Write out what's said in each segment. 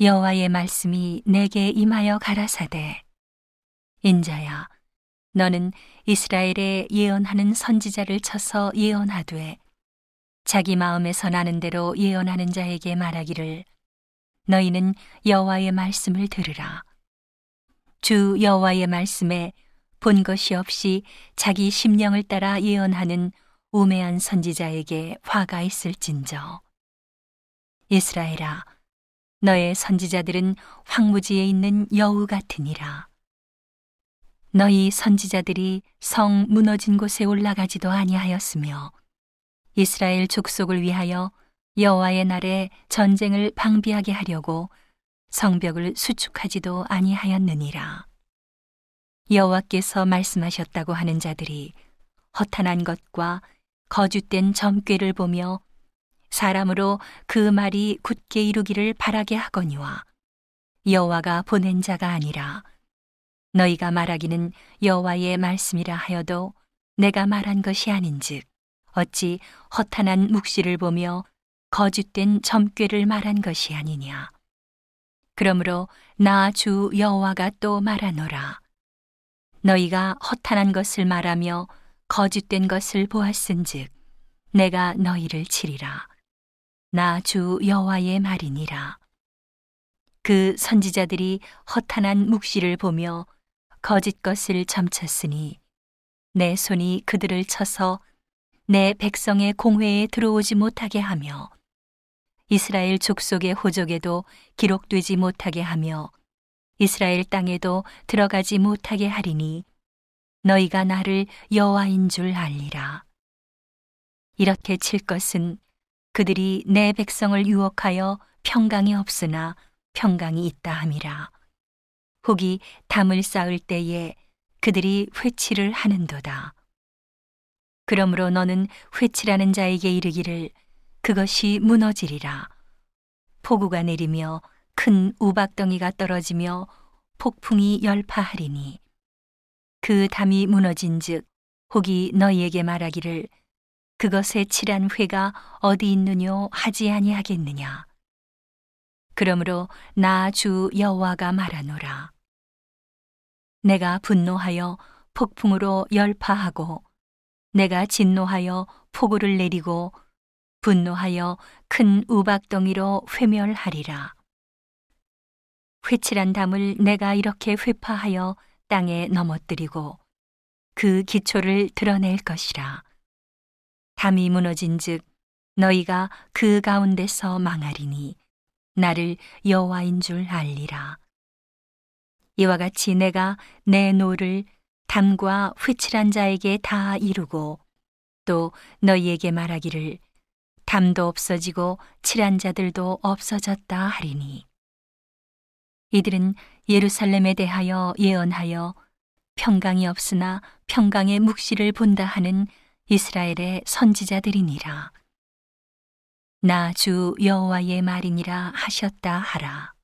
여호와의 말씀이 내게 임하여 가라사대. 인자야 너는 이스라엘에 예언하는 선지자를 쳐서 예언하되 자기 마음에서 나는 대로 예언하는 자에게 말하기를 너희는 여호와의 말씀을 들으라. 주 여호와의 말씀에 본 것이 없이 자기 심령을 따라 예언하는 우매한 선지자에게 화가 있을진저. 이스라엘아 너의 선지자들은 황무지에 있는 여우 같으니라. 너희 선지자들이 성 무너진 곳에 올라가지도 아니하였으며 이스라엘 족속을 위하여 여호와의 날에 전쟁을 방비하게 하려고 성벽을 수축하지도 아니하였느니라. 여호와께서 말씀하셨다고 하는 자들이 허탄한 것과 거짓된 점괘를 보며 사람으로 그 말이 굳게 이루기를 바라게 하거니와 여호와가 보낸 자가 아니라 너희가 말하기는 여호와의 말씀이라 하여도 내가 말한 것이 아닌즉 어찌 허탄한 묵시를 보며 거짓된 점괘를 말한 것이 아니냐? 그러므로 나 주 여호와가 또 말하노라. 너희가 허탄한 것을 말하며 거짓된 것을 보았은즉 내가 너희를 치리라 나 주 여호와의 말이니라. 그 선지자들이 허탄한 묵시를 보며 거짓 것을 점쳤으니 내 손이 그들을 쳐서 내 백성의 공회에 들어오지 못하게 하며 이스라엘 족속의 호적에도 기록되지 못하게 하며 이스라엘 땅에도 들어가지 못하게 하리니 너희가 나를 여호와인 줄 알리라. 이렇게 칠 것은 그들이 내 백성을 유혹하여 평강이 없으나 평강이 있다 함이라. 혹이 담을 쌓을 때에 그들이 회치를 하는도다. 그러므로 너는 회치라는 자에게 이르기를 그것이 무너지리라. 폭우가 내리며 큰 우박덩이가 떨어지며 폭풍이 열파하리니 그 담이 무너진즉 혹이 너희에게 말하기를 그것에 칠한 회가 어디 있느뇨 하지 아니하겠느냐. 그러므로 나 주 여호와가 말하노라. 내가 분노하여 폭풍으로 열파하고 내가 진노하여 폭우를 내리고 분노하여 큰 우박덩이로 훼멸하리라. 회칠한 담을 내가 이렇게 훼파하여 땅에 넘어뜨리고 그 기초를 드러낼 것이라. 담이 무너진즉 너희가 그 가운데서 망하리니 나를 여호와인 줄 알리라. 이와 같이 내가 내 노를 담과 회칠한 자에게 다 이루고 또 너희에게 말하기를 담도 없어지고 칠한 자들도 없어졌다 하리니 이들은 예루살렘에 대하여 예언하여 평강이 없으나 평강의 묵시를 본다 하는 이스라엘의 선지자들이니라. 나 주 여호와의 말이니라 하셨다 하라.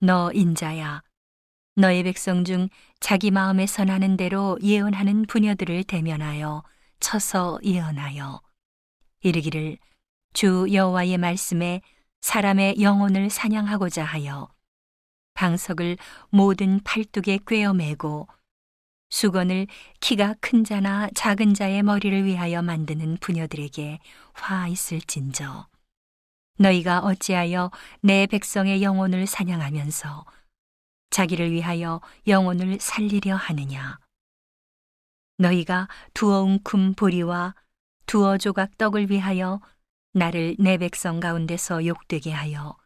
너 인자야, 너의 백성 중 자기 마음에서 나는 대로 예언하는 부녀들을 대면하여 쳐서 예언하여 이르기를 주 여호와의 말씀에 사람의 영혼을 사냥하고자 하여 방석을 모든 팔뚝에 꿰어매고 수건을 키가 큰 자나 작은 자의 머리를 위하여 만드는 부녀들에게 화 있을진저. 너희가 어찌하여 내 백성의 영혼을 사냥하면서 자기를 위하여 영혼을 살리려 하느냐. 너희가 두어 웅큼 보리와 두어 조각 떡을 위하여 나를 내 백성 가운데서 욕되게 하여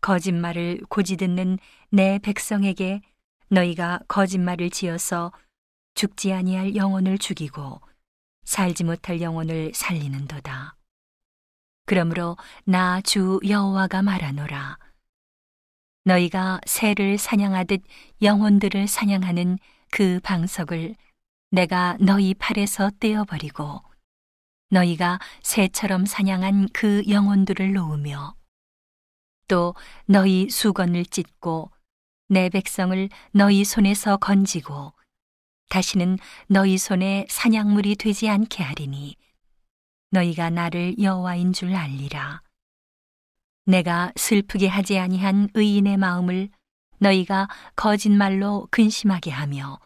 거짓말을 고지 듣는 내 백성에게 너희가 거짓말을 지어서 죽지 아니할 영혼을 죽이고 살지 못할 영혼을 살리는도다. 그러므로 나 주 여호와가 말하노라. 너희가 새를 사냥하듯 영혼들을 사냥하는 그 방석을 내가 너희 팔에서 떼어버리고 너희가 새처럼 사냥한 그 영혼들을 놓으며 또 너희 수건을 찢고 내 백성을 너희 손에서 건지고 다시는 너희 손에 사냥물이 되지 않게 하리니 너희가 나를 여호와인 줄 알리라. 내가 슬프게 하지 아니한 의인의 마음을 너희가 거짓말로 근심하게 하며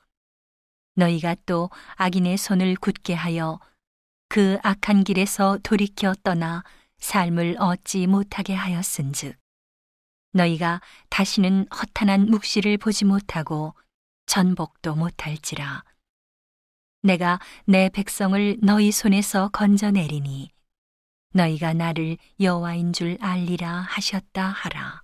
너희가 또 악인의 손을 굳게 하여 그 악한 길에서 돌이켜 떠나 삶을 얻지 못하게 하였은즉 너희가 다시는 허탄한 묵시를 보지 못하고 전복도 못할지라. 내가 내 백성을 너희 손에서 건져내리니 너희가 나를 여호와인 줄 알리라 하셨다 하라